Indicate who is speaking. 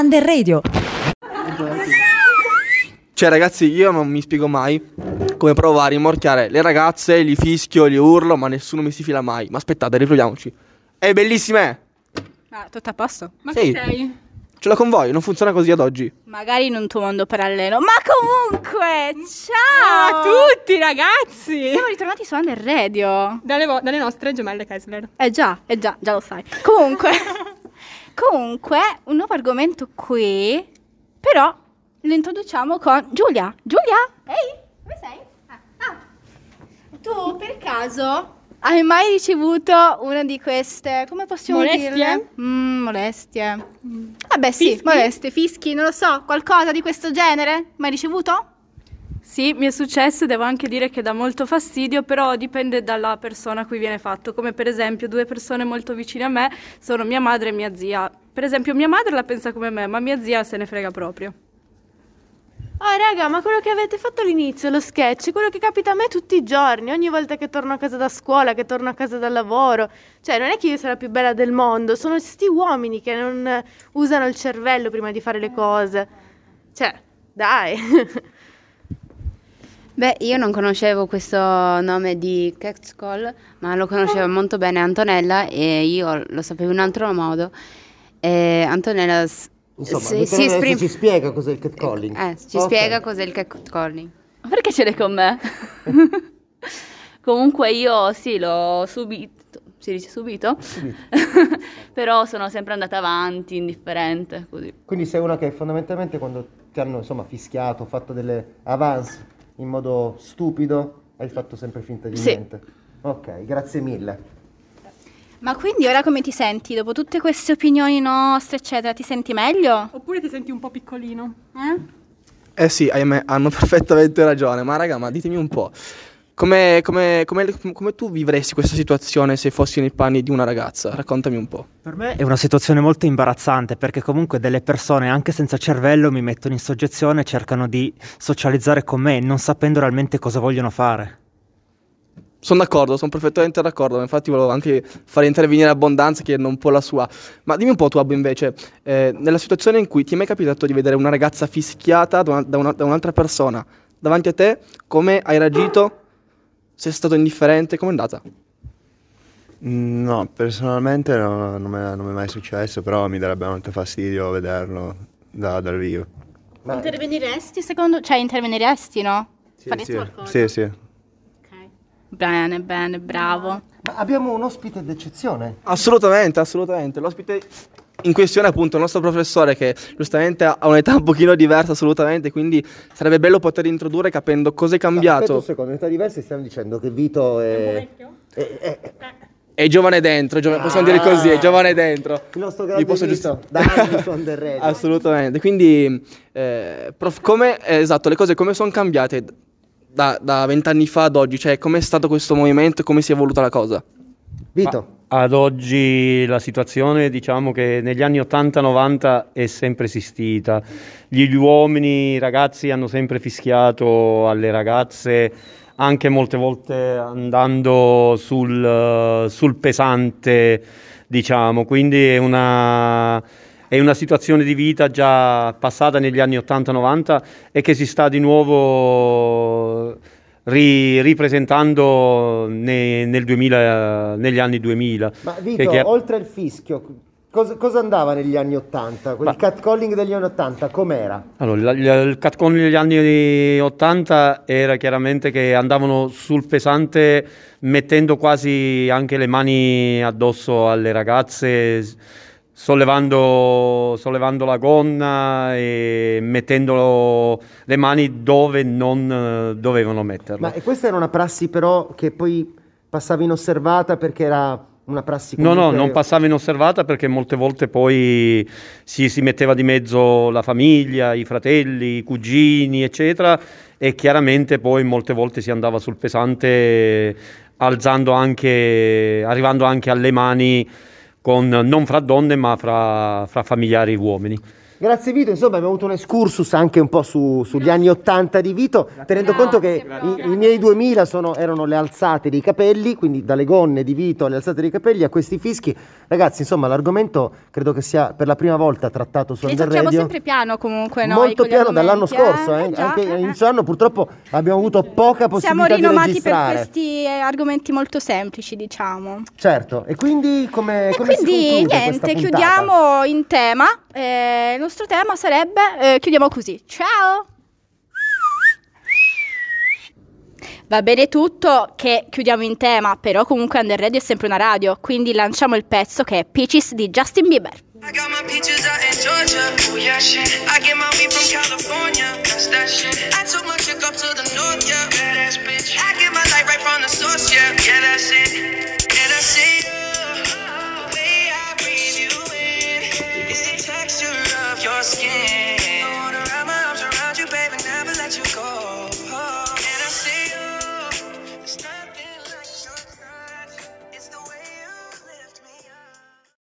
Speaker 1: Under Radio.
Speaker 2: Cioè, ragazzi, io non mi spiego mai come provo a rimorchiare le ragazze, li fischio, li urlo, ma nessuno mi si fila mai. Ma aspettate, riproviamoci. È bellissima! eh?
Speaker 3: Ah, tutto a posto?
Speaker 4: Ma
Speaker 2: Sì.
Speaker 4: chi sei?
Speaker 2: Ce l'ho con voi, non funziona così ad oggi.
Speaker 3: Magari in un tuo mondo parallelo. Ma comunque,
Speaker 4: Ciao
Speaker 3: ciao!
Speaker 4: a tutti ragazzi!
Speaker 3: Siamo ritornati su Under Radio.
Speaker 4: Dalle, vo- dalle nostre gemelle Kessler.
Speaker 3: Eh già, eh già, già lo sai. Comunque, comunque, un nuovo argomento qui, però lo introduciamo con Giulia. Giulia? Ehi, dove sei? Ah, ah. Tu per caso hai mai ricevuto una di queste, come possiamo
Speaker 4: Molestie?
Speaker 3: dirle? Mm, molestie. Vabbè sì,
Speaker 4: Fischi?
Speaker 3: molestie, fischi, non lo so, qualcosa di questo genere? Mai ricevuto?
Speaker 5: Sì, mi è successo e devo anche dire che dà molto fastidio, però dipende dalla persona a cui viene fatto. Come per esempio due persone molto vicine a me sono mia madre e mia zia. Per esempio mia madre la pensa come me, ma mia zia se ne frega proprio.
Speaker 6: Oh raga, ma quello che avete fatto all'inizio, lo sketch, è quello che capita a me tutti i giorni, ogni volta che torno a casa da scuola, che torno a casa dal lavoro. Cioè, non è che io sia la più bella del mondo, sono sti uomini che non usano il cervello prima di fare le cose. Cioè, dai.
Speaker 7: Beh, io non conoscevo questo nome di catcall, ma lo conosceva molto bene Antonella e io lo sapevo in un altro modo. E Antonella s-
Speaker 8: Insomma,
Speaker 7: si,
Speaker 8: Vittorio
Speaker 7: si esprime...
Speaker 8: ci spiega cos'è il catcalling.
Speaker 7: Eh, ci
Speaker 8: Ok.
Speaker 7: spiega cos'è il catcalling.
Speaker 5: Ma Perché ce l'hai con me? Comunque io sì, l'ho subito, si dice subito? però sono sempre andata avanti, indifferente, così.
Speaker 8: Quindi sei una che fondamentalmente quando ti hanno insomma fischiato, fatto delle avance in modo stupido, hai fatto sempre finta di
Speaker 5: Sì.
Speaker 8: niente. Ok, grazie mille.
Speaker 3: Ma quindi ora come ti senti? Dopo tutte queste opinioni nostre, eccetera, ti senti meglio?
Speaker 4: Oppure ti senti un po' piccolino?
Speaker 3: Eh?
Speaker 2: Eh sì, ahimè, hanno perfettamente ragione. Ma raga, ma ditemi un po'. Come, come- come- come tu vivresti questa situazione se fossi nei panni di una ragazza? Raccontami un po'.
Speaker 9: Per me è una situazione molto imbarazzante perché comunque delle persone anche senza cervello mi mettono in soggezione e cercano di socializzare con me non sapendo realmente cosa vogliono fare.
Speaker 2: Sono d'accordo, sono perfettamente d'accordo. Infatti, volevo anche fare intervenire Abbondanza, che è un po' la sua. Ma dimmi un po', tu, Abbo, invece, eh, nella situazione in cui ti è mai capitato di vedere una ragazza fischiata da, una- da una- da un'altra persona davanti a te, come hai reagito? Sei stato indifferente? Com'è andata?
Speaker 10: Mm, No, personalmente no- non mi è non mi è mai successo, però mi darebbe molto fastidio vederlo da- dal vivo.
Speaker 8: Ma
Speaker 3: Interveniresti secondo... Cioè, interveniresti, no?
Speaker 10: Sì,
Speaker 3: Faresti
Speaker 10: sì,
Speaker 3: qualcosa?
Speaker 10: sì, sì.
Speaker 3: Ok. Bene, bene, bravo.
Speaker 8: ma abbiamo un ospite d'eccezione.
Speaker 2: Assolutamente, assolutamente. L'ospite in questione è appunto il nostro professore che giustamente ha un'età un pochino diversa assolutamente, quindi sarebbe bello poter introdurre capendo cosa è
Speaker 8: Aspetta un
Speaker 2: cambiato.
Speaker 8: secondo, in età diverse stiamo dicendo che Vito è... è- è-
Speaker 2: È giovane dentro, è giovane- possiamo dire così, è giovane dentro.
Speaker 8: il nostro grande
Speaker 2: posso
Speaker 8: Vito, Under Radio.
Speaker 2: Assolutamente. Quindi, eh, prof, come, eh, esatto, le cose come sono cambiate da da vent'anni fa ad oggi? Cioè, com'è stato questo movimento e come si è evoluta la cosa?
Speaker 8: Vito,
Speaker 11: Ad oggi la situazione, diciamo che negli anni 80-90 è sempre esistita. Gli uomini, i ragazzi hanno sempre fischiato alle ragazze, anche molte volte andando sul, sul pesante, diciamo. Quindi è una, è una situazione di vita già passata negli anni 80-90 e che si sta di nuovo ri- ripresentando ne- nel 2000, negli anni 2000.
Speaker 8: ma Vito,
Speaker 11: che-
Speaker 8: oltre il fischio, cosa, cosa andava negli anni 80? Quel
Speaker 11: Ma-
Speaker 8: catcalling degli anni 80 com'era?
Speaker 11: Allora, il, il catcon negli anni 80 era chiaramente che andavano sul pesante mettendo quasi anche le mani addosso alle ragazze, sollevando, sollevando la gonna e mettendo le mani dove non eh, dovevano metterle.
Speaker 8: Ma questa era una prassi però che poi passava inosservata perché era una prassi
Speaker 11: No, no,
Speaker 8: comunque-
Speaker 11: non passava inosservata perché molte volte poi si, si metteva di mezzo la famiglia, i fratelli, i cugini, eccetera, e chiaramente poi molte volte si andava sul pesante alzando anche, arrivando anche alle mani con, non fra donne ma fra, fra familiari uomini.
Speaker 8: Grazie Vito, insomma abbiamo avuto un excursus anche un po' su- sugli anni 80 di Vito, tenendo conto che i, i miei 2000 sono- erano le alzate dei capelli, quindi dalle gonne di Vito alle alzate dei capelli a questi fischi. Ragazzi, insomma, l'argomento credo che sia per la prima volta trattato su Under Radio.
Speaker 3: sempre piano comunque noi
Speaker 8: Molto piano dall'anno
Speaker 3: argomenti,
Speaker 8: scorso, eh.
Speaker 3: già,
Speaker 8: anche
Speaker 3: eh, eh.
Speaker 8: inizio anno purtroppo abbiamo avuto poca
Speaker 3: Siamo
Speaker 8: possibilità di
Speaker 3: rinomati per
Speaker 8: registrare.
Speaker 3: questi eh, argomenti molto semplici, diciamo.
Speaker 8: Certo, e quindi come,
Speaker 3: E
Speaker 8: come si
Speaker 3: quindi niente, chiudiamo in tema. Eh, nostro tema sarebbe, eh, chiudiamo così. Ciao! Va bene tutto che chiudiamo in tema, però comunque Under Radio è sempre una radio, quindi lanciamo il pezzo che è Peaches di Justin Bieber.
Speaker 1: I got my peaches out in Georgia. Oh yeah, shit. I get my weed from California. That's that shit. I took my chick up to the north, yeah. Badass bitch. I get my light right from the source, yeah. Yeah, that's it.